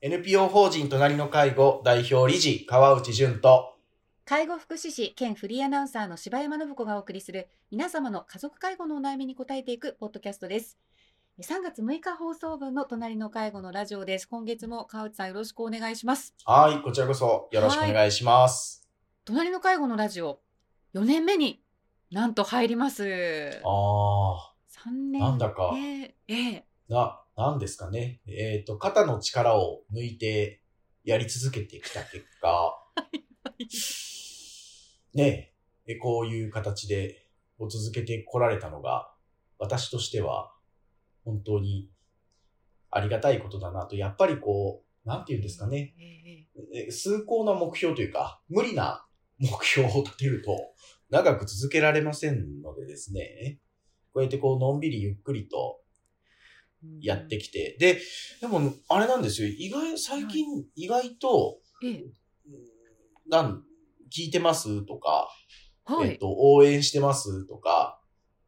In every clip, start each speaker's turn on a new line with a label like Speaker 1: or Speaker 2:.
Speaker 1: NPO 法人隣の介護代表理事川内淳と
Speaker 2: 介護福祉士兼フリーアナウンサーの柴山信子がお送りする皆様の家族介護のお悩みに答えていくポッドキャストです。3月6日放送分の隣の介護のラジオです。今月も川内さんよろしくお願いします。
Speaker 1: はい、こちらこそよろしくお願いします。
Speaker 2: 隣の介護のラジオ4年目になんと入ります。
Speaker 1: あ
Speaker 2: 3年
Speaker 1: なんだか
Speaker 2: えーえー
Speaker 1: ー、な、なんですかね。えっ、と、肩の力を抜いてやり続けてきた結果、ねえ、こういう形でを続けてこられたのが、私としては本当にありがたいことだなと、やっぱりこう、なんて言うんですかね。
Speaker 2: え
Speaker 1: え。崇高な目標というか、無理な目標を立てると、長く続けられませんのでですね、こうやってこう、のんびりゆっくりと
Speaker 2: ー
Speaker 1: やってきて、で、でも、あれなんですよ、意外、最近、意外と、
Speaker 2: えー
Speaker 1: うんなん、聞いてますとか、
Speaker 2: はい、
Speaker 1: えっと、応援してますとか、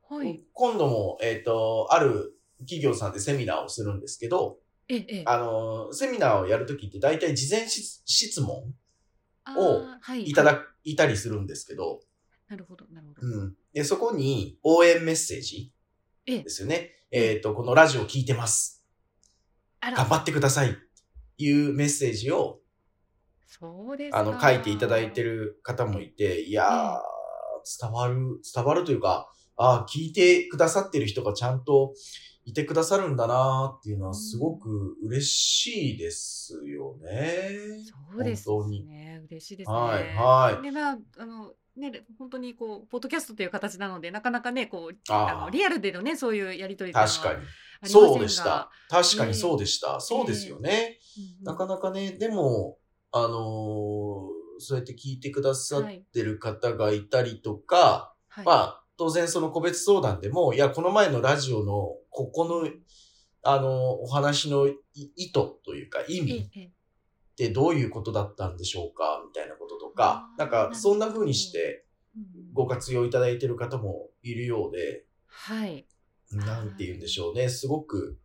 Speaker 2: はい、
Speaker 1: 今度も、えっと、ある企業さんでセミナーをするんですけど、
Speaker 2: えーえー
Speaker 1: あの、セミナーをやるときって大体事前質質問
Speaker 2: あ
Speaker 1: を
Speaker 2: い。
Speaker 1: いただ、いたりするんですけど、
Speaker 2: なるほど、なるほど。
Speaker 1: うん。で、そこに応援メッセージ
Speaker 2: ええ
Speaker 1: ですよね。えっ、と、このラジオ聞いてます。頑張ってください。いうメッセージを、
Speaker 2: そうですか
Speaker 1: あの、書いていただいてる方もいて、いやー、伝わる、伝わるというか、あー聞いてくださってる人がちゃんといてくださるんだなーっていうのはすごく嬉しいですよね。
Speaker 2: そうです
Speaker 1: 本当に
Speaker 2: ね。嬉しいですね。
Speaker 1: はいはい
Speaker 2: で、まあ、あの、ね、本当にこう、ポッドキャストという形なので、なかなかね、こう、
Speaker 1: あ
Speaker 2: のリアルでのね、そういうやりとり
Speaker 1: 確かに。そうでした
Speaker 2: が。。
Speaker 1: 確かにそうでした。そうですよね。
Speaker 2: うん
Speaker 1: なかなかね、でも、あのーそうやって聞いてくださってる方がいたりとか、
Speaker 2: はい
Speaker 1: まあ、当然その個別相談でも、いや、この前のラジオの、ここの、あの、お話のい意図というか、意
Speaker 2: え
Speaker 1: 味
Speaker 2: ええ
Speaker 1: ってどういうことだったんでしょうかみたいなか、なんか、そんな風にして
Speaker 2: うん
Speaker 1: ご活用いただいてる方もいるようで、
Speaker 2: はい。
Speaker 1: なんて言うんでしょうね、すごく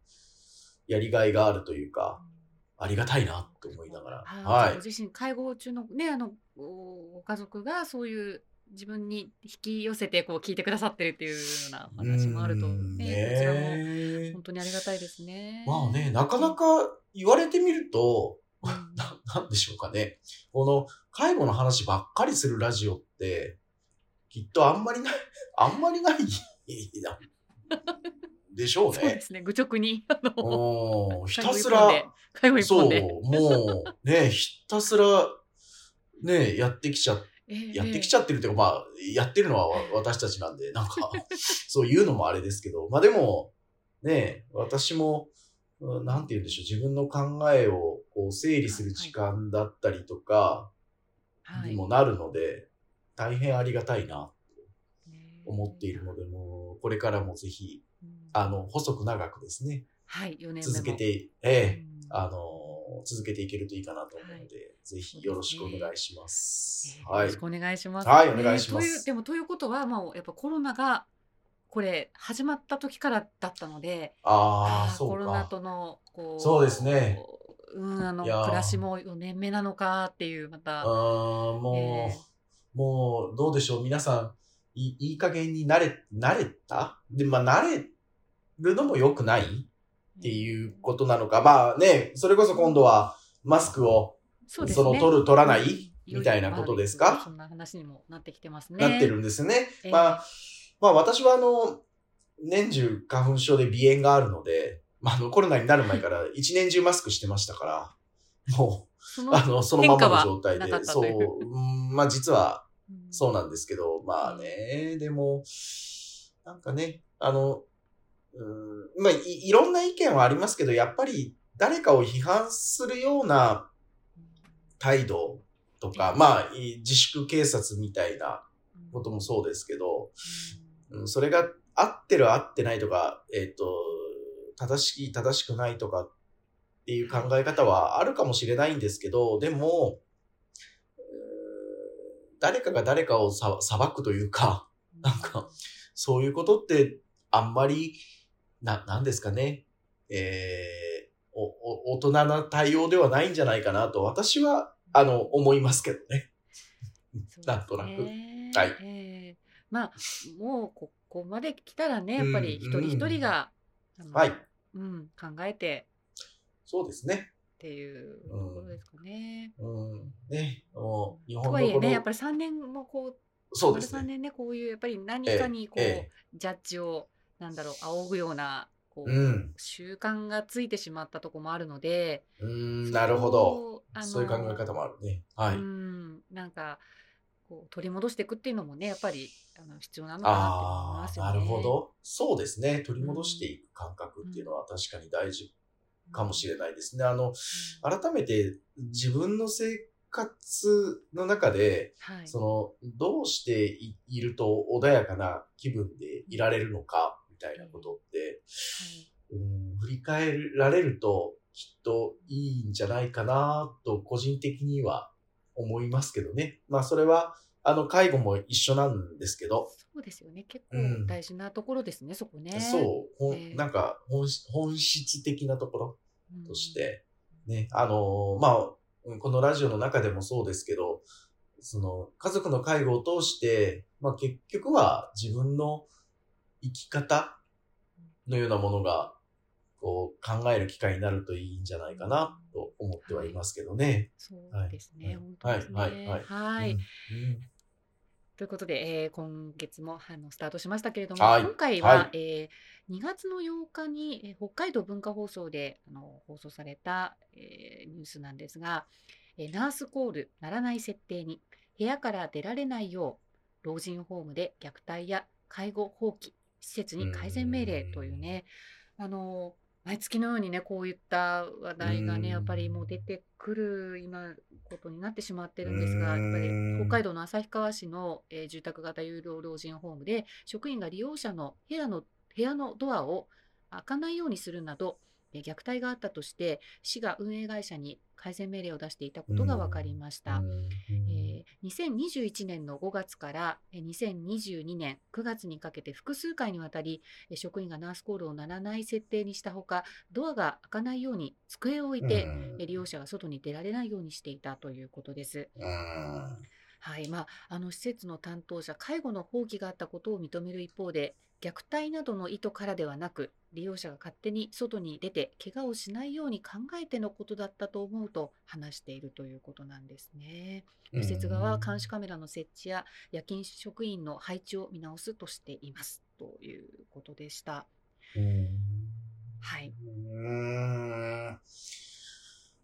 Speaker 1: やりがいがあるというか、ありがたいなと思いながら。はい
Speaker 2: ご。自身介護中のねあのごご家族がそういう自分に引き寄せてこう聞いてくださってるっていうようなお話もあるとねこちらも
Speaker 1: ね
Speaker 2: 本当にありがたいですね。
Speaker 1: まあね、なかなか言われてみると、
Speaker 2: うん
Speaker 1: な、なんでしょうかね。この介護の話ばっかりするラジオって、きっとあんまりない、あんまりないな、でしょうね。
Speaker 2: そうですね。愚直に。あの
Speaker 1: うん。ひたすら、
Speaker 2: 介護一
Speaker 1: そうもうね、ひたすら、ね、やってきちゃ、やってきち
Speaker 2: ゃ
Speaker 1: ゃってるっていうか、まあ、やってるのはわ私たちなんで、なんか、そういうのもあれですけど、まあでも、ね、私も、うんなんて言うんでしょう、自分の考えをこう整理する時間だったりとか
Speaker 2: はい
Speaker 1: にもなるので、大変ありがたいな
Speaker 2: ね
Speaker 1: と思っているので、もう、これからもぜひ、
Speaker 2: うん
Speaker 1: あの、細く長くですね、
Speaker 2: はい4年
Speaker 1: 続けて、ええ
Speaker 2: うん
Speaker 1: あの、続けていけるといいかなと思うので、ぜひよろしくお願いします。はい
Speaker 2: えーよろし。くお願いします。
Speaker 1: はいお願いします
Speaker 2: ねというでもということは、まあ、やっぱコロナがこれ始まった時からだったので、
Speaker 1: ああ、
Speaker 2: ー
Speaker 1: そう
Speaker 2: コロナ
Speaker 1: か。
Speaker 2: とのこう
Speaker 1: そうですね。
Speaker 2: うん、あの暮らしも4年目なのかっていうま
Speaker 1: う
Speaker 2: た、
Speaker 1: ーん、も
Speaker 2: え
Speaker 1: う、もう、どうでしょう。皆さん、いいいい加減に慣れ、慣れた？で、まあ、慣れるのも良くない？っていうことなのか。まあね、それこそ今度はマスクを、
Speaker 2: そね。
Speaker 1: その取る取らない？
Speaker 2: うん。
Speaker 1: みたいなことですか？
Speaker 2: そんな話にもなってきてますね。
Speaker 1: なってるんですね。
Speaker 2: ええ。
Speaker 1: まあ、まあ私はあの、年中花粉症で鼻炎があるので、まああのコロナになる前から一年中マスクしてましたから、もう、あの、そのままの状態で。
Speaker 2: 変化はなかっ、た
Speaker 1: そう、
Speaker 2: う。
Speaker 1: うんまあ実は
Speaker 2: うん。
Speaker 1: そうなんですけど、まあね、でも、なんかね、あの、うんまあい、いろんな意見はありますけど、やっぱり誰かを批判するような態度とか、まあ、い自粛警察みたいなこともそうですけど、うん、それが合ってる合ってないとか、えっ、と、正しい正しくないとかっていう考え方はあるかもしれないんですけど、でも、誰かが誰かをさ裁くというか、なんか、そういうことってあんまり、な、なんですかね。えーお、お、大人な対応ではないんじゃないかなと、私は、あの、思いますけどね。なんとなく。はい。
Speaker 2: えー、まあ、もうここまで来たらね、やっぱり一人一人が、
Speaker 1: うん、はい。
Speaker 2: うん、考えて。
Speaker 1: そうですね。
Speaker 2: っていうところですかね。
Speaker 1: うん。うん、ね、もう、日本
Speaker 2: のとはいえね、やっぱり3年もこう、
Speaker 1: そうです
Speaker 2: ね。3年ね、こういう、やっぱり何かにこう、ええ、ジャッジを、なんだろう、仰ぐような、こう、うん、習慣がついてしまったとこもあるので、
Speaker 1: うん、なるほど。そういう考え方もあるね。はい。う
Speaker 2: ん、なんか、こう取り戻していくっていうのもね、やっぱりあの必要なのかなって思いますよね。
Speaker 1: なるほど。そうですね。取り戻していく感覚っていうのは確かに大事かもしれないですね。あの、改めて自分の生活の中で、はい、その、どうしていると穏やかな気分でいられるのか、みたいなことって、はい、うん、振り返られるときっといいんじゃないかなと個人的には思いますけどね。まあそれは、あの、介護も一緒なんですけど。
Speaker 2: そうですよね。結構大事なところですね、うん、そこね。
Speaker 1: そう。えー、なんか本、本質的なところとして、うん、ね、あの、まあ、このラジオの中でもそうですけど、その、家族の介護を通して、まあ結局は自分の生き方のようなものが、こう、考える機会になるといいんじゃないかなと思ってはいますけどね。
Speaker 2: そうですね、はい、本当ですね。はい、はい、はい。ということで、えー、今月もあのスタートしましたけれども、はい、今回は、はい、えー、2月の8日に、えー、北海道文化放送であの放送された、えー、ニュースなんですが、えー、ナースコールならない設定に部屋から出られないよう老人ホームで虐待や介護放棄施設に改善命令というねあの毎月のようにねこういった話題がねやっぱりもう出てくる今ことになってしまってるんですがやっぱり北海道の旭川市の、えー、住宅型有料老人ホームで職員が利用者の部屋の部屋のドアを開かないようにするなど虐待があったとして市が運営会社に改善命令を出していたことが分かりました、えー、2021年の5月から2022年9月にかけて複数回にわたり職員がナースコールを鳴らない設定にしたほかドアが開かないように机を置いて利用者が外に出られないようにしていたということです。はい。まあ、あの施設の担当者、介護の放棄があったことを認める一方で、虐待などの意図からではなく、利用者が勝手に外に出て怪我をしないように考えてのことだったと思うと話しているということなんですね。施設側は監視カメラの設置や夜勤職員の配置を見直すとしていますということでした。はい。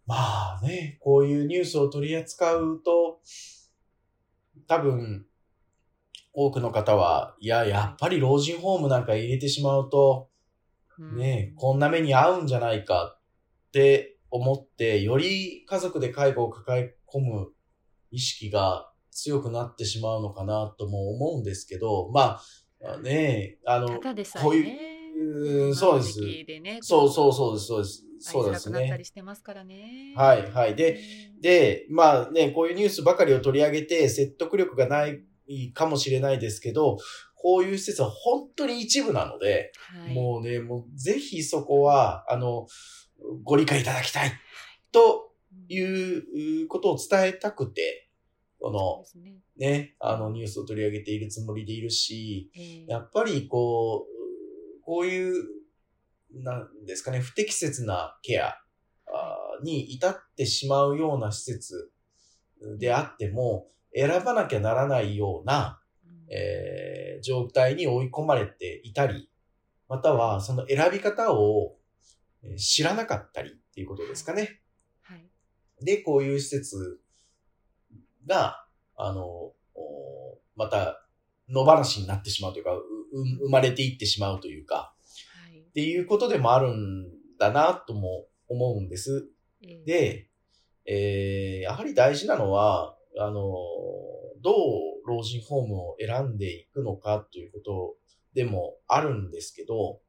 Speaker 1: まあね、こういうニュースを取り扱うと、多分、多くの方は、いや、やっぱり老人ホームなんか入れてしまうと、ね、こんな目に遭うんじゃないかって思って、より家族で介護を抱え込む意識が強くなってしまうのかなとも思うんですけど、まあ、ね、あの、
Speaker 2: こ
Speaker 1: ういう、そうです。そうそうそうです、そうです。そうですね。はい、はい。で、で、まあね、こういうニュースばかりを取り上げて説得力がないかもしれないですけど、こういう施設は本当に一部なので、はい、もうね、もうぜひそこは、あの、ご理解いただきたいとい。うことを伝えたくて、この、ね、ね、あのニュースを取り上げているつもりでいるし、えー、やっぱりこう、こういう、なんですかね、不適切なケアに至ってしまうような施設であっても、選ばなきゃならないような、えー、状態に追い込まれていたり、またはその選び方を知らなかったりっていうことですかね。はい。で、こういう施設が、あの、また野放しになってしまうというか、生まれていってしまうというか、はい、っていうことでもあるんだなとも思うんです。えー、で、えー、やはり大事なのは、あの、どう老人ホームを選んでいくのかということでもあるんですけど、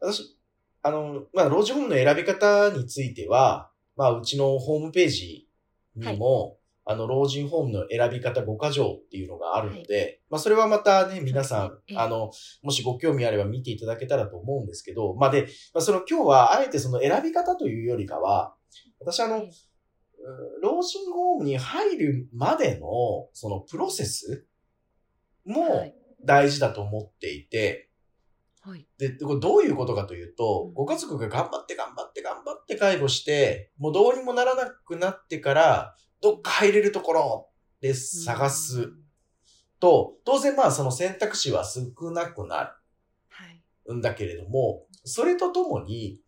Speaker 1: 私、あの、まあ、老人ホームの選び方については、まあ、うちのホームページにも、あの、老人ホームの選び方5箇条っていうのがあるので、まあ、それはまたね、皆さん、あの、もしご興味あれば見ていただけたらと思うんですけど、まあ、で、まあ、その今日はあえてその選び方というよりかは、私あの、老人ホームに入るまでの、そのプロセス
Speaker 2: は
Speaker 1: も
Speaker 2: い
Speaker 1: 大事だと思っていて、
Speaker 2: はい。
Speaker 1: で、これどういうことかというと
Speaker 2: うん、
Speaker 1: ご家族が頑張って頑張って頑張って介護して、もうどうにもならなくなってから、どっか入れるところで探すと、当然まあその選択肢は少なくな
Speaker 2: はい。
Speaker 1: るんだけれども、それとともに、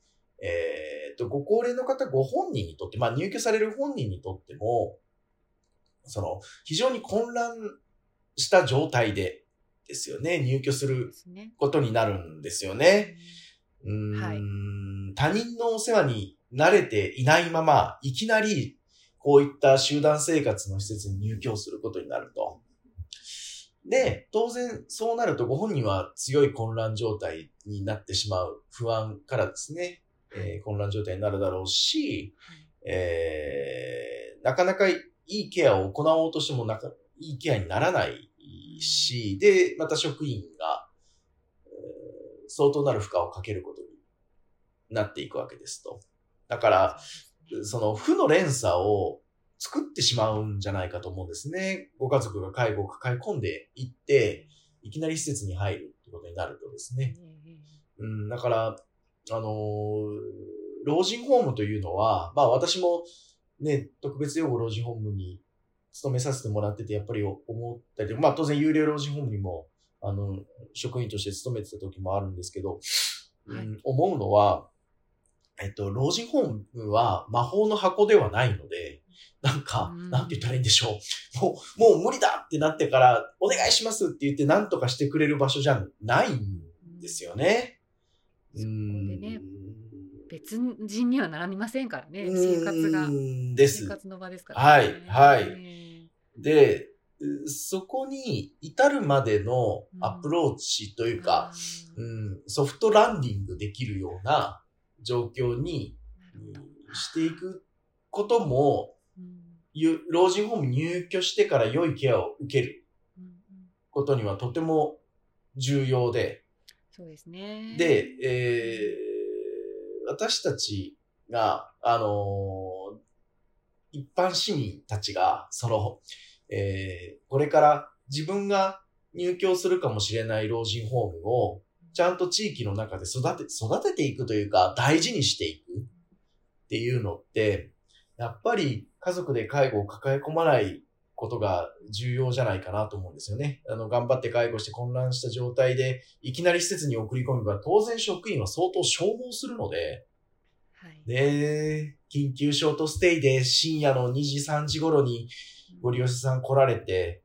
Speaker 1: えーと、ご高齢の方ご本人にとって、まあ入居される本人にとっても、その、非常に混乱した状態でですよね、入居する。ことになるんですよね。うーん
Speaker 2: はい
Speaker 1: 他人のお世話に慣れていないまま、いきなりこういった集団生活の施設に入居することになると。で、当然そうなるとご本人は強い混乱状態になってしまう不安からですね、えー混乱状態になるだろうし、えーなかなかいいケアを行おうとしてもなかいいケアにならないし、で、また職員が、えー相当なる負荷をかけることになっていくわけですと。だから、その負の連鎖を作ってしまうんじゃないかと思うんですね。ご家族が介護を抱え込んでいって、いきなり施設に入るってことになるとですね。
Speaker 2: ええ
Speaker 1: うん、だから、あのー老人ホームというのは、まあ私もね、特別養護老人ホームに勤めさせてもらってて、やっぱり思ったり、まあ当然有料老人ホームにも、あの、職員として勤めてた時もあるんですけど、うん
Speaker 2: はい
Speaker 1: 思うのは、えっと、老人ホームは魔法の箱ではないので、なんか
Speaker 2: うん、
Speaker 1: なんて言ったらいいんでしょう。もう、もう無理だってなってから、お願いしますって言って何とかしてくれる場所じゃないんですよね。
Speaker 2: そこでね
Speaker 1: うん。
Speaker 2: 別人にはなりませんからね。生活が。生活の場ですから、
Speaker 1: はいはい。
Speaker 2: え
Speaker 1: で、うそこに至るまでのアプローチと
Speaker 2: え
Speaker 1: いうか、
Speaker 2: あ
Speaker 1: う
Speaker 2: ー
Speaker 1: ん、ソフトランディングできるような状況にしていくことも、
Speaker 2: うん。
Speaker 1: ゆ老人ホームに入居してから良いケアを受ける
Speaker 2: うんうん。
Speaker 1: ことにはとても重要で、
Speaker 2: そうですね。
Speaker 1: で、えー私たちが、あのー一般市民たちが、その、えーこれから自分が入居するかもしれない老人ホームを、ちゃんと地域の中で育て、育てていくというか、大事にしていくっていうのって、やっぱり家族で介護を抱え込まないことが重要じゃないかなと思うんですよね。あの、頑張って介護して混乱した状態で、いきなり施設に送り込めば、当然職員は相当消耗するので、
Speaker 2: はい。
Speaker 1: で、緊急ショートステイで深夜の2時、3時頃にご利用者さん来られて、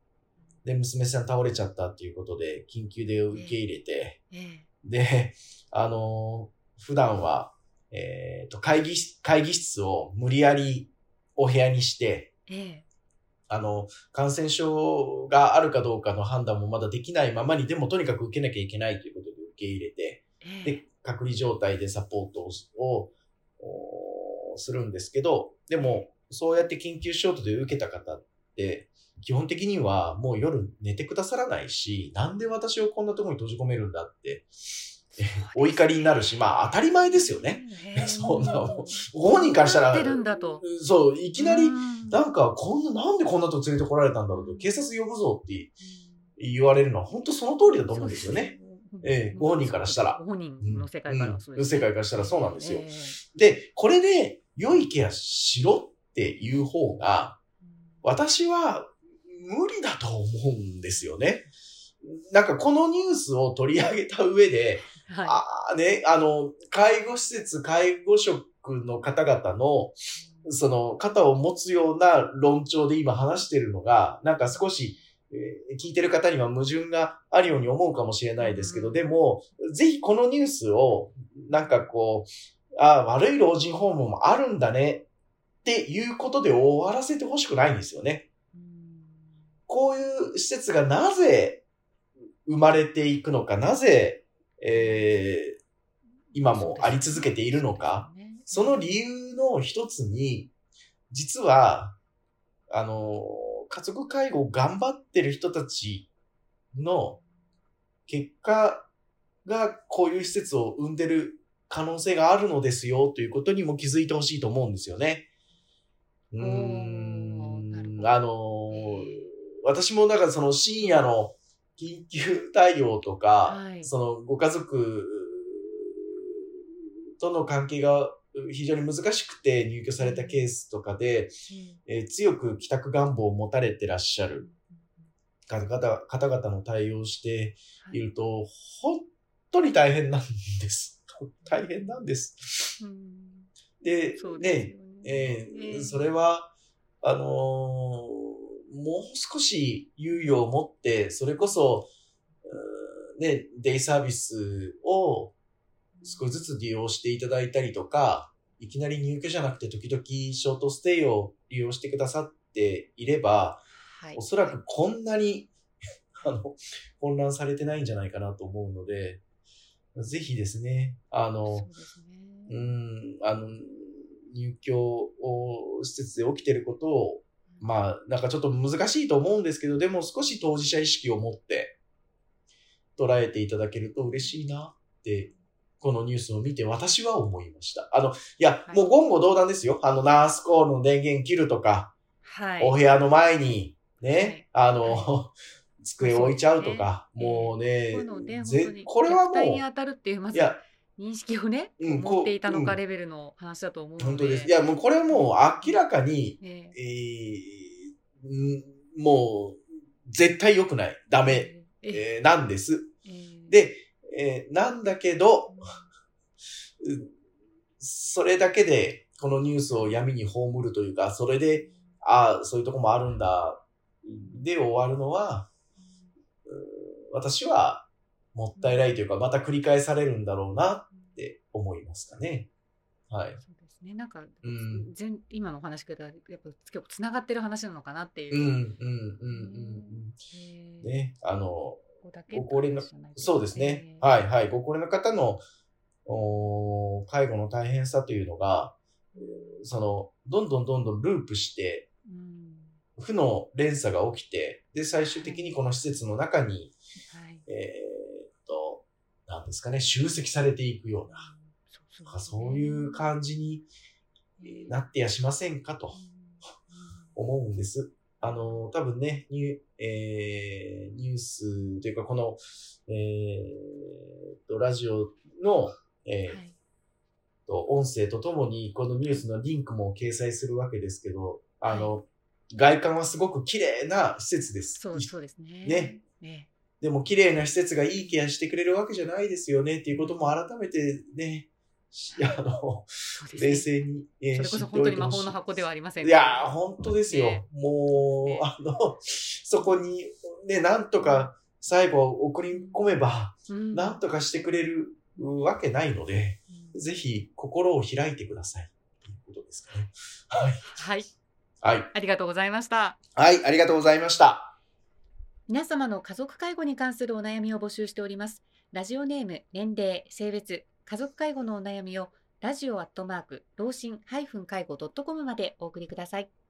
Speaker 1: で、娘さん倒れちゃったっていうことで、緊急で受け入れて、
Speaker 2: ええ
Speaker 1: で、あのー普段は、えっ、と、会議室、会議室を無理やりお部屋にして、
Speaker 2: ええ
Speaker 1: あの、感染症があるかどうかの判断もまだできないままに、でもとにかく受けなきゃいけないということで受け入れて、
Speaker 2: ええ。
Speaker 1: で、隔離状態でサポートをおするんですけど、でも、そうやって緊急ショートで受けた方って、基本的にはもう夜寝てくださらないし、なんで私をこんなところに閉じ込めるんだって、え お怒りになるし、まあ当たり前ですよね。
Speaker 2: ええ
Speaker 1: そんなご本人からしたら
Speaker 2: 困ってるんだと。
Speaker 1: そう、いきなり、
Speaker 2: うん。
Speaker 1: なんか、こんな、なんでこんなとこ連れてこられたんだろうと、警察呼ぶぞって言われるのは、本当その通りだと思うんですよね。。ええご本人からしたら。
Speaker 2: ご本人の世界からはそう
Speaker 1: うん世界からしたらそうなんですよ。
Speaker 2: ええ。
Speaker 1: で、これで良いケアしろっていう方が、私は無理だと思うんですよね。なんかこのニュースを取り上げた上で、
Speaker 2: はい。
Speaker 1: ああね、あの、介護施設、介護職の方々の、その、肩を持つような論調で今話してるのが、なんか少し、えー聞いてる方には矛盾があるように思うかもしれないですけど、
Speaker 2: うん
Speaker 1: でも、ぜひこのニュースを、なんかこう、ああ、悪い老人ホームもあるんだね、っていうことで終わらせてほしくないんですよね。
Speaker 2: うん
Speaker 1: こういう施設がなぜ生まれていくのか、なぜ、えー今もあり続けているのか、その理由の一つに、実は、あの、家族介護を頑張ってる人たちの結果がこういう施設を生んでる可能性があるのですよということにも気づいてほしいと思うんですよね。うーん。あの、私もなんかその深夜の緊急対応とか、
Speaker 2: はい。
Speaker 1: そのご家族との関係が非常に難しくて入居されたケースとかで、えー強く帰宅願望を持たれてらっしゃる方々方々の対応をしてい。ると、本当に大変なんです。大変なんです。
Speaker 2: うん。
Speaker 1: で、ね。
Speaker 2: ね
Speaker 1: えー
Speaker 2: ええ
Speaker 1: それは、あのーもう少し猶予を持って、それこそ、ね、デイサービスを少しずつ利用していただいたりとか、いきなり入居じゃなくて時々ショートステイを利用してくださっていれば、
Speaker 2: はい。
Speaker 1: おそらくこんなに、あの、混乱されてないんじゃないかなと思うので、ぜひですね、あの、
Speaker 2: そうね。
Speaker 1: うん、あの、入居を施設で起きてることを、まあ、なんかちょっと難しいと思うんですけど、でも少し当事者意識を持って捉えていただけると嬉しいなって、このニュースを見て私は思いました。あの、いや、
Speaker 2: はい。
Speaker 1: もう言語道断ですよ。あの、ナースコールの電源切るとか、
Speaker 2: はい。
Speaker 1: お部屋の前に、ね、あの、
Speaker 2: は
Speaker 1: 机を置いちゃうとか、
Speaker 2: そうね。
Speaker 1: もうね
Speaker 2: こ
Speaker 1: れはも
Speaker 2: 虐待に
Speaker 1: う、
Speaker 2: 当たるっていう、まず
Speaker 1: いや、
Speaker 2: 認識をね、
Speaker 1: うん
Speaker 2: 持っていたのかレベルの話だと思うので。
Speaker 1: 本当です。いや、もうこれはもう明らかに、
Speaker 2: え
Speaker 1: えーんもう、絶対良くない。ダメ、
Speaker 2: ええ
Speaker 1: えーなんです。
Speaker 2: え
Speaker 1: で、えーなんだけど、うんそれだけで、このニュースを闇に葬るというか、それで、ああ、そういうとこもあるんだ、で終わるのは、うん私は、もったいないというか、また繰り返されるんだろうな思いますかね。はい。
Speaker 2: そうですね。なんか、
Speaker 1: うん
Speaker 2: 全今のお話からやっぱ結構つながってる話なのかなっていう。
Speaker 1: うん、うん、うん、うん。
Speaker 2: え
Speaker 1: うん。ね、あの、ご高齢のそうですね。はい、はい。ご高齢の方の、おー介護の大変さというのが、えーその、どんどんどんどんループして、
Speaker 2: うん
Speaker 1: 負の連鎖が起きて、で、最終的にこの施設の中に、
Speaker 2: はい。
Speaker 1: えーっと、なんですかね、集積されていくような、
Speaker 2: そう
Speaker 1: なんかそういう感じにえーなってやしませんかと思うんです。あの、多分ね、ニュー、えーニュースというか、この、えーっと、ラジオの、えー
Speaker 2: はい
Speaker 1: と、音声とともに、このニュースのリンクも掲載するわけですけど、あの、外観はすごく綺麗な施設です。
Speaker 2: そうそうですね。
Speaker 1: ね。
Speaker 2: ね。
Speaker 1: でも綺麗な施設がいいケアしてくれるわけじゃないですよねっていうことも改めてね、しあの、
Speaker 2: ね
Speaker 1: 冷静に、えー
Speaker 2: それこそ本当に魔法の箱ではありません
Speaker 1: いやー、本当ですよ。
Speaker 2: ね
Speaker 1: もう、
Speaker 2: ね
Speaker 1: あの、そこに、ね、なんとか最後送り込めば、
Speaker 2: うん
Speaker 1: なんとかしてくれるわけないので、
Speaker 2: うん
Speaker 1: ぜひ心を開いてください。ということですかね。はい。
Speaker 2: はい。
Speaker 1: はい。
Speaker 2: ありがとうございました。
Speaker 1: はい、ありがとうございました。
Speaker 2: 皆様の家族介護に関するお悩みを募集しております。ラジオネーム、年齢、性別、家族介護のお悩みをラジオアットマーク、老人介護 .com までお送りください。